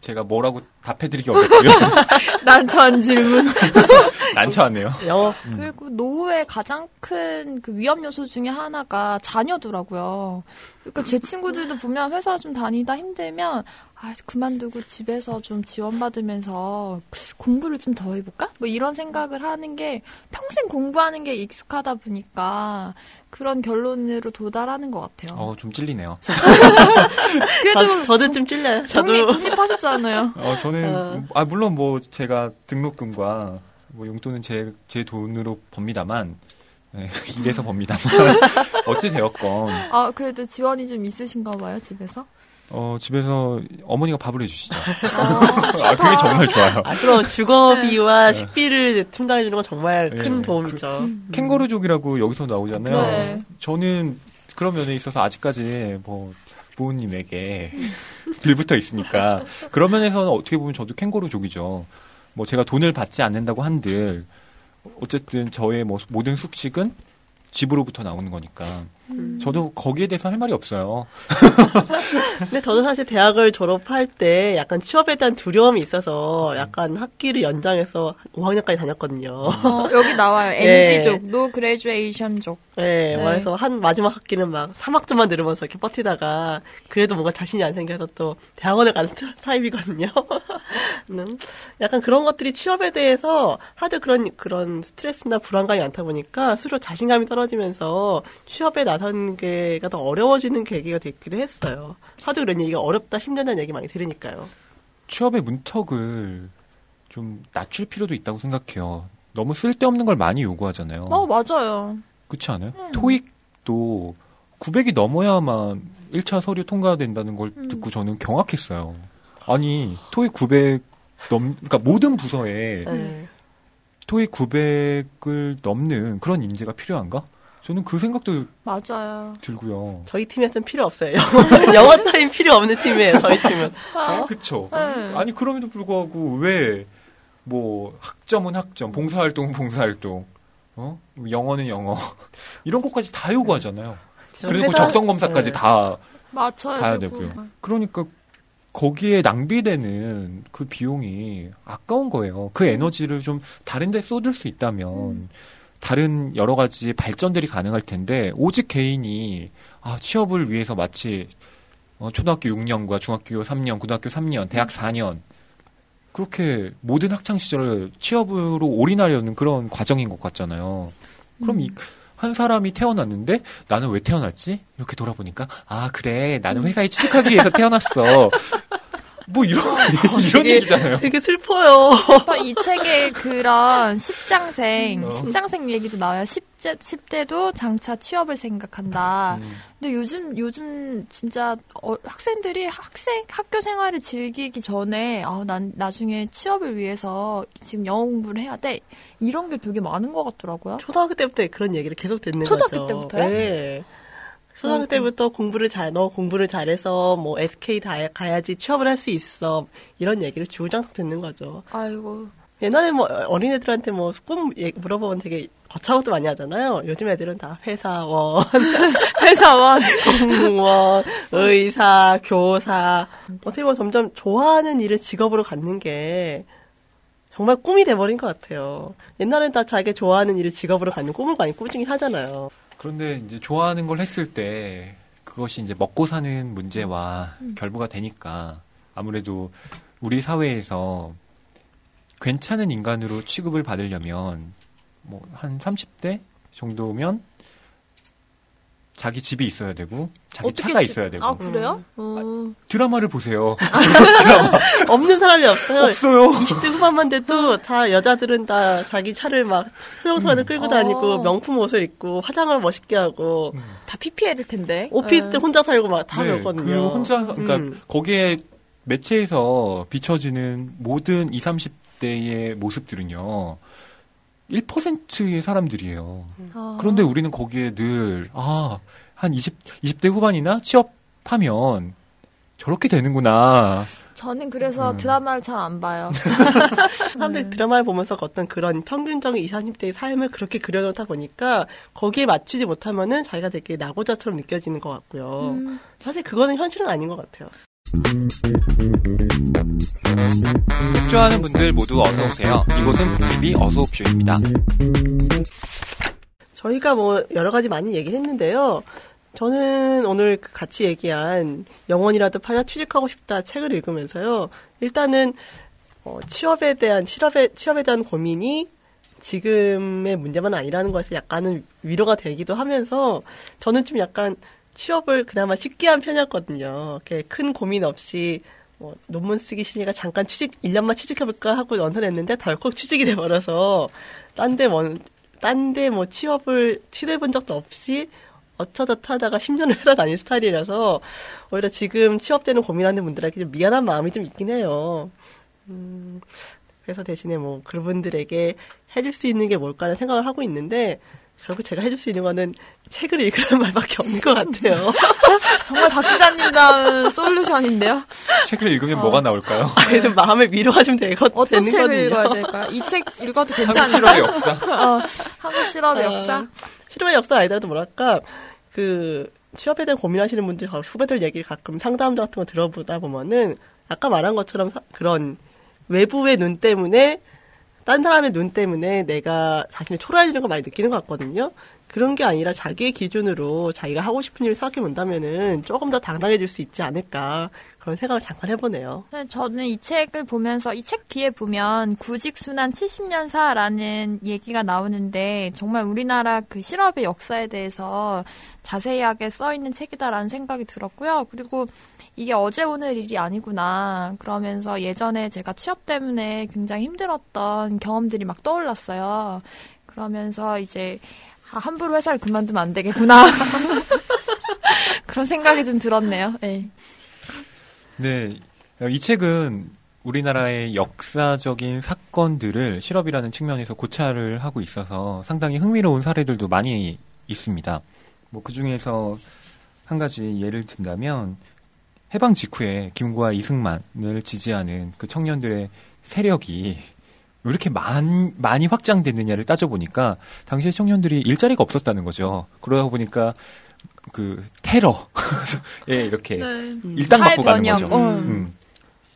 제가 뭐라고 답해드리기 어렵고요. 난처한 질문. 난처하네요. 영어 그리고 노후의 가장 큰 그 위험 요소 중에 하나가 자녀더라고요. 그러니까 제 친구들도 보면 회사 좀 다니다 힘들면 아 그만두고 집에서 좀 지원받으면서 공부를 좀 더 해볼까? 뭐 이런 생각을 하는 게 평생 공부하는 게 익숙하다 보니까 그런 결론으로 도달하는 것 같아요. 어, 좀 찔리네요. 그래도 저, 도좀 찔려요. 저도. 독립, 독립하셨잖아요. 어, 저 는, 어. 아, 물론 뭐, 제가 등록금과 뭐 용돈은 제, 제 돈으로 법니다만, 예, 일해서 법니다만, 어찌 되었건, 아 그래도 지원이 좀 있으신가 봐요 집에서. 어, 집에서 어머니가 밥을 해주시죠. 아, 아, 그게 정말 좋아요. 아, 그럼 주거비와 식비를 충당해주는 건 정말 큰 네. 도움이죠. 캥거루족이라고 여기서 나오잖아요. 네. 저는 그런 면에 있어서 아직까지 뭐 부모님에게 빌붙어 있으니까 그런 면에서는 어떻게 보면 저도 캥거루족이죠. 뭐 제가 돈을 받지 않는다고 한들 어쨌든 저의 뭐 모든 숙식은 집으로부터 나오는 거니까 음. 저도 거기에 대해서 할 말이 없어요. 근데 저도 사실 대학을 졸업할 때 약간 취업에 대한 두려움이 있어서 약간 학기를 연장해서 5학년까지 다녔거든요. 어, 여기 나와요. 네. NG족, no graduation족. 네, 네. 그래서 한 마지막 학기는 막 3학점만 들으면서 이렇게 버티다가 그래도 뭔가 자신이 안 생겨서 또 대학원을 가는 타입이거든요. 음, 약간 그런 것들이 취업에 대해서 하도 그런 그런 스트레스나 불안감이 많다 보니까 스스로 자신감이 떨어지면서 취업에 나서기가 더 어려워지는 계기가 됐기도 했어요. 하도 그런 얘기가 어렵다 힘들다는 얘기 많이 들으니까요. 취업의 문턱을 좀 낮출 필요도 있다고 생각해요. 너무 쓸데없는 걸 많이 요구하잖아요. 어, 맞아요. 그렇지 않아요? 음. 토익도 900이 넘어야만 1차 서류 통과된다는 걸 음. 듣고 저는 경악했어요. 아니, 토익 900 넘, 그러니까 모든 부서에 네. 토익 900을 넘는 그런 인재가 필요한가? 저는 그 생각도 맞아요. 들고요. 저희 팀에서는 필요 없어요. 영어 타임 필요 없는 팀이에요. 저희 팀은. 아, 그쵸. 네. 아니, 그럼에도 불구하고 왜, 뭐, 학점은 학점, 봉사활동은 봉사활동, 어? 영어는 영어. 이런 것까지 다 요구하잖아요. 그리고 회사- 적성 검사까지 네. 다 맞춰야 가야 되고. 되고요. 그러니까 거기에 낭비되는 그 비용이 아까운 거예요. 그 에너지를 좀 다른 데 쏟을 수 있다면 다른 여러 가지 발전들이 가능할 텐데 오직 개인이 아, 취업을 위해서 마치 어, 초등학교 6년과 중학교 3년, 고등학교 3년, 대학 4년 그렇게 모든 학창 시절을 취업으로 올인하려는 그런 과정인 것 같잖아요. 그럼 이, 한 사람이 태어났는데 나는 왜 태어났지? 이렇게 돌아보니까 아 그래 나는 회사에 취직하기 위해서 태어났어. 뭐 이런 이런 되게- 얘기잖아요. 되게 슬퍼요. 어, 이 책에 그런 십장생, 어. 십장생 얘기도 나와요. 10대, 10대도 장차 취업을 생각한다. 음. 근데 요즘, 요즘 진짜 어, 학생들이 학생, 학교 생활을 즐기기 전에, 아, 난 나중에 취업을 위해서 지금 영어 공부를 해야 돼. 이런 게 되게 많은 것 같더라고요. 초등학교 때부터 그런 얘기를 계속 듣는 초등학교 거죠. 때부터요? 네. 초등학교 음, 때부터 공부를 잘, 너 공부를 잘해서 뭐 SK 다 가야지 취업을 할 수 있어. 이런 얘기를 주구장창 듣는 거죠. 아이고. 옛날에 뭐 어린애들한테 뭐 꿈 물어보면 되게 거창한 것도 많이 하잖아요. 요즘 애들은 다 회사원, 회사원, 공무원, 의사, 교사. 어떻게 보면 점점 좋아하는 일을 직업으로 갖는 게 정말 꿈이 돼버린 것 같아요. 옛날엔 다 자기가 좋아하는 일을 직업으로 갖는 꿈을 많이 꾸중히 하잖아요. 그런데 이제 좋아하는 걸 했을 때 그것이 이제 먹고 사는 문제와 결부가 되니까 아무래도 우리 사회에서 괜찮은 인간으로 취급을 받으려면 뭐 한 30대 정도면 자기 집이 있어야 되고 자기 차가 지- 있어야 되고 아, 그래요? 어. 드라마를 보세요. 없는 사람이 없어요. 없어요. 20대 후반만 돼도 다 여자들은 다 자기 차를 막 소형차를 끌고 다니고 어. 명품 옷을 입고 화장을 멋있게 하고 다 PPL일 텐데. 오피스텔 예. 혼자 살고 막다 네, 그렇거든요. 그 혼자서 그러니까 음. 거기에 매체에서 비춰지는 모든 20, 30대의 모습들은요. 1%의 사람들이에요. 아. 그런데 우리는 거기에 늘, 아, 한 20, 20대 후반이나 취업하면 저렇게 되는구나. 저는 그래서 음. 드라마를 잘 안 봐요. 사람들이 드라마를 보면서 어떤 그런 평균적인 20, 30대의 삶을 그렇게 그려놓다 보니까 거기에 맞추지 못하면은 자기가 되게 낙오자처럼 느껴지는 것 같고요. 음. 사실 그거는 현실은 아닌 것 같아요. 책 좋아하는 분들 모두 어서 오세요. 이곳은 북TV 어서 옵쇼입니다. 저희가 뭐 여러 가지 많이 얘기를 했는데요. 저는 오늘 그 같이 얘기한 영원이라도 팔아 취직하고 싶다 책을 읽으면서요. 일단은 어, 취업에 대한 취업에 취업에 대한 고민이 지금의 문제만 아니라는 것에 약간은 위로가 되기도 하면서 저는 좀 약간 취업을 그나마 쉽게 한 편이었거든요. 큰 고민 없이 뭐 논문 쓰기 싫으니까 잠깐 취직 1년만 취직해볼까 하고 연설했는데 덜컥 취직이 돼버려서 딴데 원, 딴데 뭐 취업을 시도해본 적도 없이 어쩌저쩌 하다가 10년을 회사 다닌 스타일이라서 오히려 지금 취업되는 고민하는 분들에게 좀 미안한 마음이 좀 있긴 해요. 음, 그래서 대신에 뭐 그분들에게 해줄 수 있는 게 뭘까라는 생각을 하고 있는데 결국 제가 해줄 수 있는 거는 책을 읽으라는 말밖에 없는 것 같아요. 정말 박 기자님 다운 솔루션인데요. 책을 읽으면 뭐가 나올까요? 그래서 마음의 위로가 좀 되거, 어떤 되는 책을 거든요. 읽어야 될까요? 이 책 읽어도 한국 괜찮을까요? 실업의 역사. 어, 한국 실업의 어, 역사. 실험의 역사 아니더라도 뭐랄까 그 취업에 대한 고민하시는 분들 후배들 얘기 가끔 상담 같은 거 들어보다 보면은 아까 말한 것처럼 사- 그런 외부의 눈 때문에 딴 사람의 눈 때문에 내가 자신이 초라해지는 걸 많이 느끼는 것 같거든요. 그런 게 아니라 자기의 기준으로 자기가 하고 싶은 일을 생각해 본다면은 조금 더 당당해질 수 있지 않을까 그런 생각을 잠깐 해보네요. 네, 저는 이 책을 보면서 이 책 뒤에 보면 구직순환 70년사라는 얘기가 나오는데 정말 우리나라 그 실업의 역사에 대해서 자세하게 써 있는 책이다라는 생각이 들었고요. 그리고 이게 어제 오늘 일이 아니구나. 그러면서 예전에 제가 취업 때문에 굉장히 힘들었던 경험들이 막 떠올랐어요. 그러면서 이제 아, 함부로 회사를 그만두면 안 되겠구나. 그런 생각이 좀 들었네요. 네. 네. 이 책은 우리나라의 역사적인 사건들을 실업이라는 측면에서 고찰을 하고 있어서 상당히 흥미로운 사례들도 많이 있습니다. 뭐 그 중에서 한 가지 예를 든다면 해방 직후에 김구와 이승만을 지지하는 그 청년들의 세력이 왜 이렇게 많, 많이 확장됐느냐를 따져보니까 당시에 청년들이 일자리가 없었다는 거죠. 그러다 보니까 그 테러에 이렇게 네. 일당 받고 가는 거죠. 어. 음.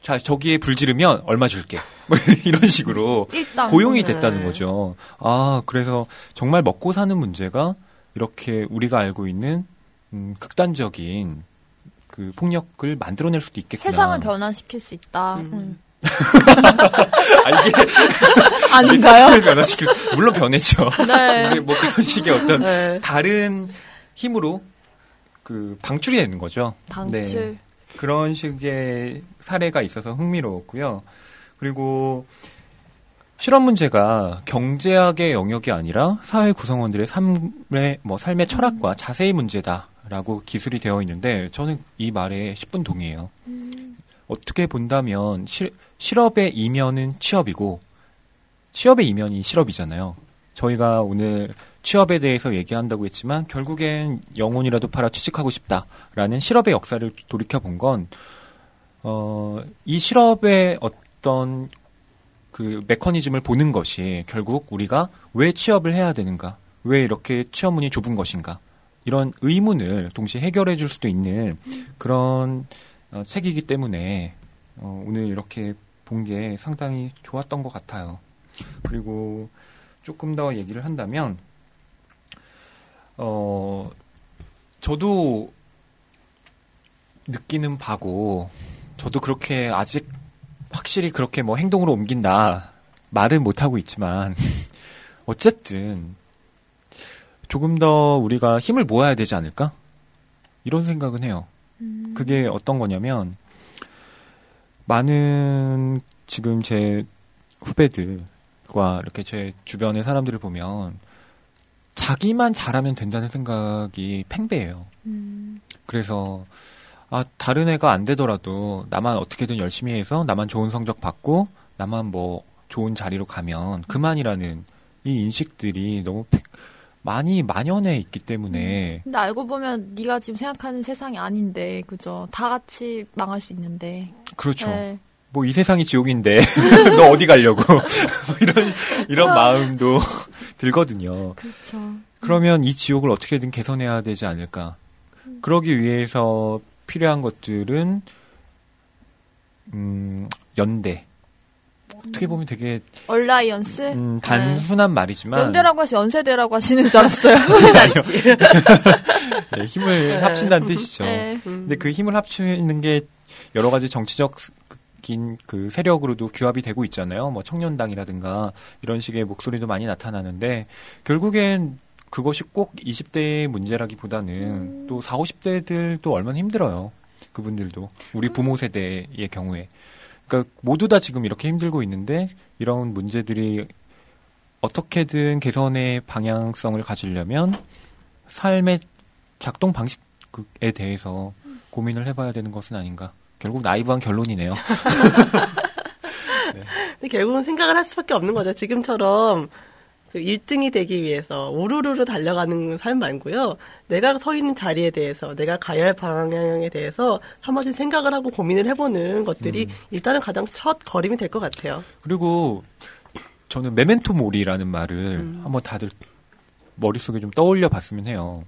자, 저기에 불 지르면 얼마 줄게. 뭐 이런 식으로 일당 고용이 네. 됐다는 거죠. 아, 그래서 정말 먹고 사는 문제가 이렇게 우리가 알고 있는 음, 극단적인 그 폭력을 만들어낼 수도 있겠구나. 세상을 변화시킬 수 있다. 음. 음. 아, 이게 아닌가요? 세상을 변화시킬 수- 물론 변했죠. 네. 뭐 그런 식의 어떤 네. 다른 힘으로 그 방출이 되는 거죠. 방출. 네. 그런 식의 사례가 있어서 흥미로웠고요. 그리고 실험 문제가 경제학의 영역이 아니라 사회 구성원들의 삶의 뭐 삶의 철학과 자세의 문제다라고 기술이 되어 있는데 저는 이 말에 10분 동의해요. 어떻게 본다면 실, 실업의 이면은 취업이고 취업의 이면이 실업이잖아요. 저희가 오늘 취업에 대해서 얘기한다고 했지만 결국엔 영혼이라도 팔아 취직하고 싶다라는 실업의 역사를 돌이켜 본 건, 어, 이 실업의 어떤 그 메커니즘을 보는 것이 결국 우리가 왜 취업을 해야 되는가, 왜 이렇게 취업문이 좁은 것인가, 이런 의문을 동시에 해결해 줄 수도 있는 그런 어, 책이기 때문에 어, 오늘 이렇게 본 게 상당히 좋았던 것 같아요. 그리고 조금 더 얘기를 한다면, 어, 저도 느끼는 바고, 저도 그렇게 아직 확실히 그렇게 뭐 행동으로 옮긴다 말은 못 하고 있지만, 어쨌든, 조금 더 우리가 힘을 모아야 되지 않을까? 이런 생각은 해요. 그게 어떤 거냐면, 많은 지금 제 후배들과 이렇게 제 주변의 사람들을 보면 자기만 잘하면 된다는 생각이 팽배해요. 음, 그래서 아 다른 애가 안 되더라도 나만 어떻게든 열심히 해서 나만 좋은 성적 받고 나만 뭐 좋은 자리로 가면 그만이라는 이 인식들이 너무 팽- 많이 만연해 있기 때문에 근데 알고 보면 네가 지금 생각하는 세상이 아닌데, 그죠? 다 같이 망할 수 있는데. 그렇죠. 네. 뭐이 세상이 지옥인데 너 어디 가려고 뭐 이런 이런 마음도 들거든요. 그렇죠. 그러면 이 지옥을 어떻게든 개선해야 되지 않을까. 그러기 위해서 필요한 것들은 음, 연대. 어떻게 보면 되게 alliance? 음, 단순한 말이지만 연대라고 하시 연세대라고 하시는 줄 알았어요. 네, 힘을 합친다는 뜻이죠. 네. 근데 그 힘을 합치는 게 여러 가지 정치적인 그 세력으로도 규합이 되고 있잖아요. 뭐 청년당이라든가 이런 식의 목소리도 많이 나타나는데 결국엔 그것이 꼭 20대의 문제라기보다는 또 40, 50대들도 얼마나 힘들어요. 그분들도 우리 부모 세대의 경우에 그러니까 모두 다 지금 이렇게 힘들고 있는데 이런 문제들이 어떻게든 개선의 방향성을 가지려면 삶의 작동 방식에 대해서 고민을 해봐야 되는 것은 아닌가. 결국 나이브한 결론이네요. 근데 결국은 생각을 할 수밖에 없는 거죠. 지금처럼 그 1등이 되기 위해서 우르르르 달려가는 삶 말고요. 내가 서 있는 자리에 대해서, 내가 가야 할 방향에 대해서 한 번씩 생각을 하고 고민을 해보는 것들이 일단은 가장 첫 걸음이 될 것 같아요. 그리고 저는 메멘토 모리라는 말을 음. 한번 다들 머릿속에 좀 떠올려 봤으면 해요.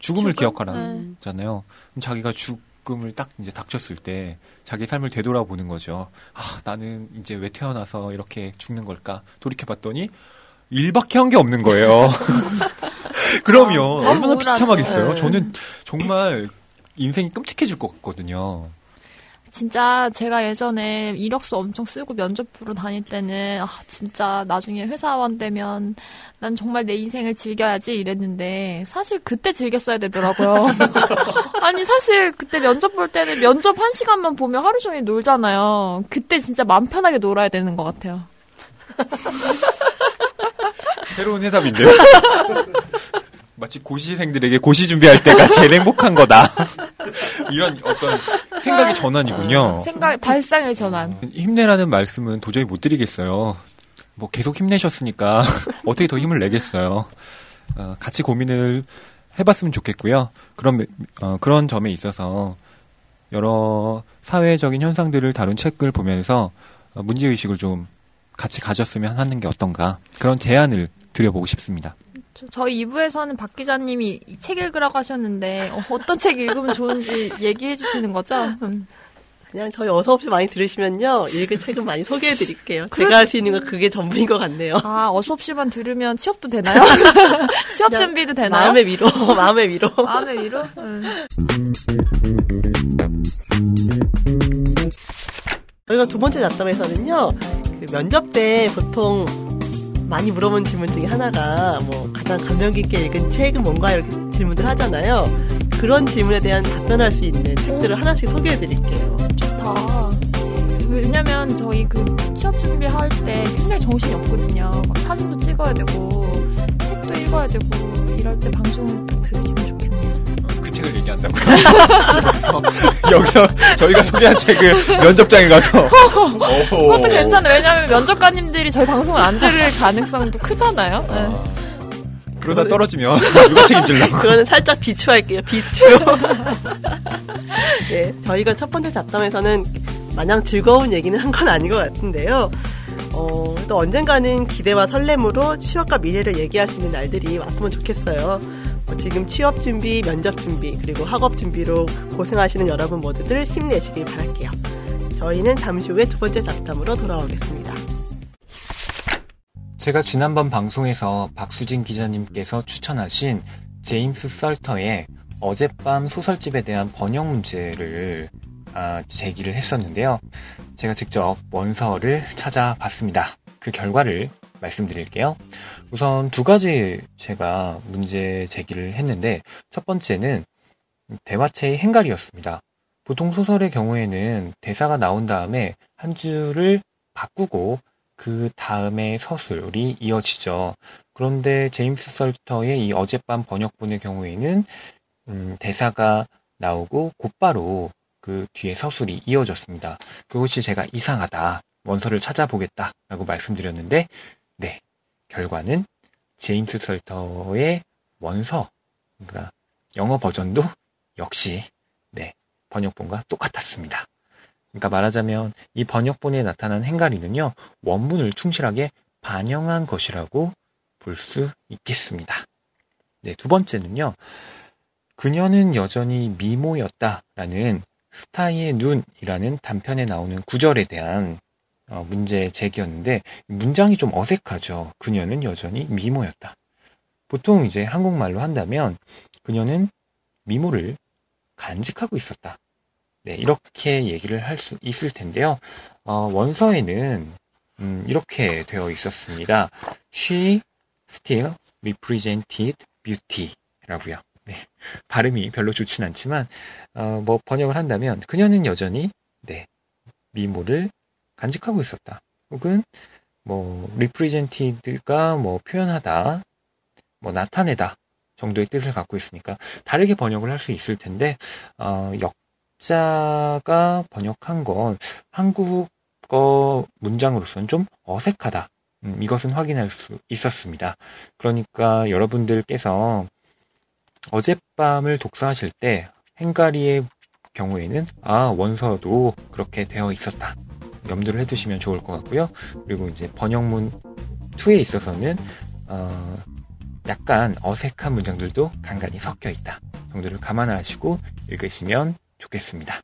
죽음을 죽음? 기억하라잖아요. 그럼 자기가 죽음을 딱 이제 닥쳤을 때 자기 삶을 되돌아보는 거죠. 아, 나는 이제 왜 태어나서 이렇게 죽는 걸까? 돌이켜 봤더니 일밖에 한 게 없는 거예요. 그러면 너무 얼마나 우울하죠. 비참하겠어요. 네. 저는 정말 인생이 끔찍해질 것 같거든요. 진짜 제가 예전에 이력서 엄청 쓰고 면접 보러 다닐 때는 아 진짜 나중에 회사원 되면 난 정말 내 인생을 즐겨야지 이랬는데 사실 그때 즐겼어야 되더라고요. 아니 사실 그때 면접 볼 때는 면접 한 시간만 보면 하루 종일 놀잖아요. 그때 진짜 맘 편하게 놀아야 되는 것 같아요. 새로운 해답인데요. 마치 고시생들에게 고시 준비할 때가 제일 행복한 거다. 이런 어떤 생각의 전환이군요. 생각 발상의 전환. 힘내라는 말씀은 도저히 못 드리겠어요. 뭐 계속 힘내셨으니까 어떻게 더 힘을 내겠어요. 어, 같이 고민을 해봤으면 좋겠고요. 그런 어, 그런 점에 있어서 여러 사회적인 현상들을 다룬 책을 보면서 어, 문제 의식을 좀 같이 가졌으면 하는 게 어떤가 그런 제안을 드려보고 싶습니다. 저- 저희 2부에서는 박 기자님이 책 읽으라고 하셨는데 어, 떤 책 읽으면 좋은지 얘기해 주시는 거죠? 음. 그냥 저희 어서 없이 많이 들으시면요. 읽을 책은 많이 소개해 드릴게요. 제가 할 수 있는 건 그게 전부인 것 같네요. 아, 어서 없이만 들으면 취업도 되나요? 취업 준비도 되나요? 마음의 위로, 마음의 위로. 마음의 위로? 음. 저희가 두 번째 잡담에서는요, 그 면접 때 보통 많이 물어보는 질문 중에 하나가 뭐 가장 감명 깊게 읽은 책은 뭔가 이렇게 질문들 하잖아요. 그런 질문에 대한 답변할 수 있는 책들을 하나씩 소개해 드릴게요. 좋다. 왜냐면 저희 그 취업 준비할 때 굉장히 정신이 없거든요. 막 사진도 찍어야 되고 책도 읽어야 되고 이럴 때 방송을 책을 얘기한다고요? 여기서, 여기서 저희가 소개한 책을 면접장에 가서 그것도 괜찮아요. 왜냐면 면접관님들이 저희 방송을 안 들을 가능성도 크잖아요. 네. 아, 그러다 떨어지면 누가 책임질라고? 그거는 살짝 비추할게요. 비추. 네, 저희가 첫 번째 잡담에서는 마냥 즐거운 얘기는 한 건 아닌 것 같은데요. 어, 또 언젠가는 기대와 설렘으로 취업과 미래를 얘기할 수 있는 날들이 왔으면 좋겠어요. 어, 지금 취업 준비, 면접 준비, 그리고 학업 준비로 고생하시는 여러분 모두들 힘내시길 바랄게요. 저희는 잠시 후에 두 번째 잡담으로 돌아오겠습니다. 제가 지난번 방송에서 박수진 기자님께서 추천하신 제임스 썰터의 어젯밤 소설집에 대한 번역 문제를 아, 제기를 했었는데요. 제가 직접 원서를 찾아봤습니다. 그 결과를 말씀드릴게요. 우선 두 가지 제가 문제 제기를 했는데 첫 번째는 대화체의 행갈이었습니다. 보통 소설의 경우에는 대사가 나온 다음에 한 줄을 바꾸고 그 다음에 서술이 이어지죠. 그런데 제임스 설터의 이 어젯밤 번역본의 경우에는 음, 대사가 나오고 곧바로 그 뒤에 서술이 이어졌습니다. 그것이 제가 이상하다. 원서를 찾아보겠다라고 말씀드렸는데, 네. 결과는 제임스 설터의 원서, 그러니까 영어 버전도 역시, 네. 번역본과 똑같았습니다. 그러니까 말하자면 이 번역본에 나타난 행가리는요, 원문을 충실하게 반영한 것이라고 볼 수 있겠습니다. 네, 두 번째는요, 그녀는 여전히 미모였다라는 스타이의 눈이라는 단편에 나오는 구절에 대한 어, 문제 제기였는데 문장이 좀 어색하죠. 그녀는 여전히 미모였다. 보통 이제 한국말로 한다면 그녀는 미모를 간직하고 있었다. 네, 이렇게 얘기를 할 수 있을 텐데요. 어, 원서에는 음, 이렇게 되어 있었습니다. She still represented beauty라고요. 네, 발음이 별로 좋진 않지만 어, 뭐 번역을 한다면 그녀는 여전히 네, 미모를 간직하고 있었다. 혹은 뭐 represented가 뭐 표현하다, 뭐 나타내다 정도의 뜻을 갖고 있으니까 다르게 번역을 할 수 있을 텐데 어, 역자가 번역한 건 한국어 문장으로서는 좀 어색하다. 음, 이것은 확인할 수 있었습니다. 그러니까 여러분들께서 어젯밤을 독서하실 때 행가리의 경우에는 아 원서도 그렇게 되어 있었다 염두를 해두시면 좋을 것 같고요. 그리고 이제 번역문 2에 있어서는 어, 약간 어색한 문장들도 간간히 섞여 있다 정도를 감안하시고 읽으시면 좋겠습니다.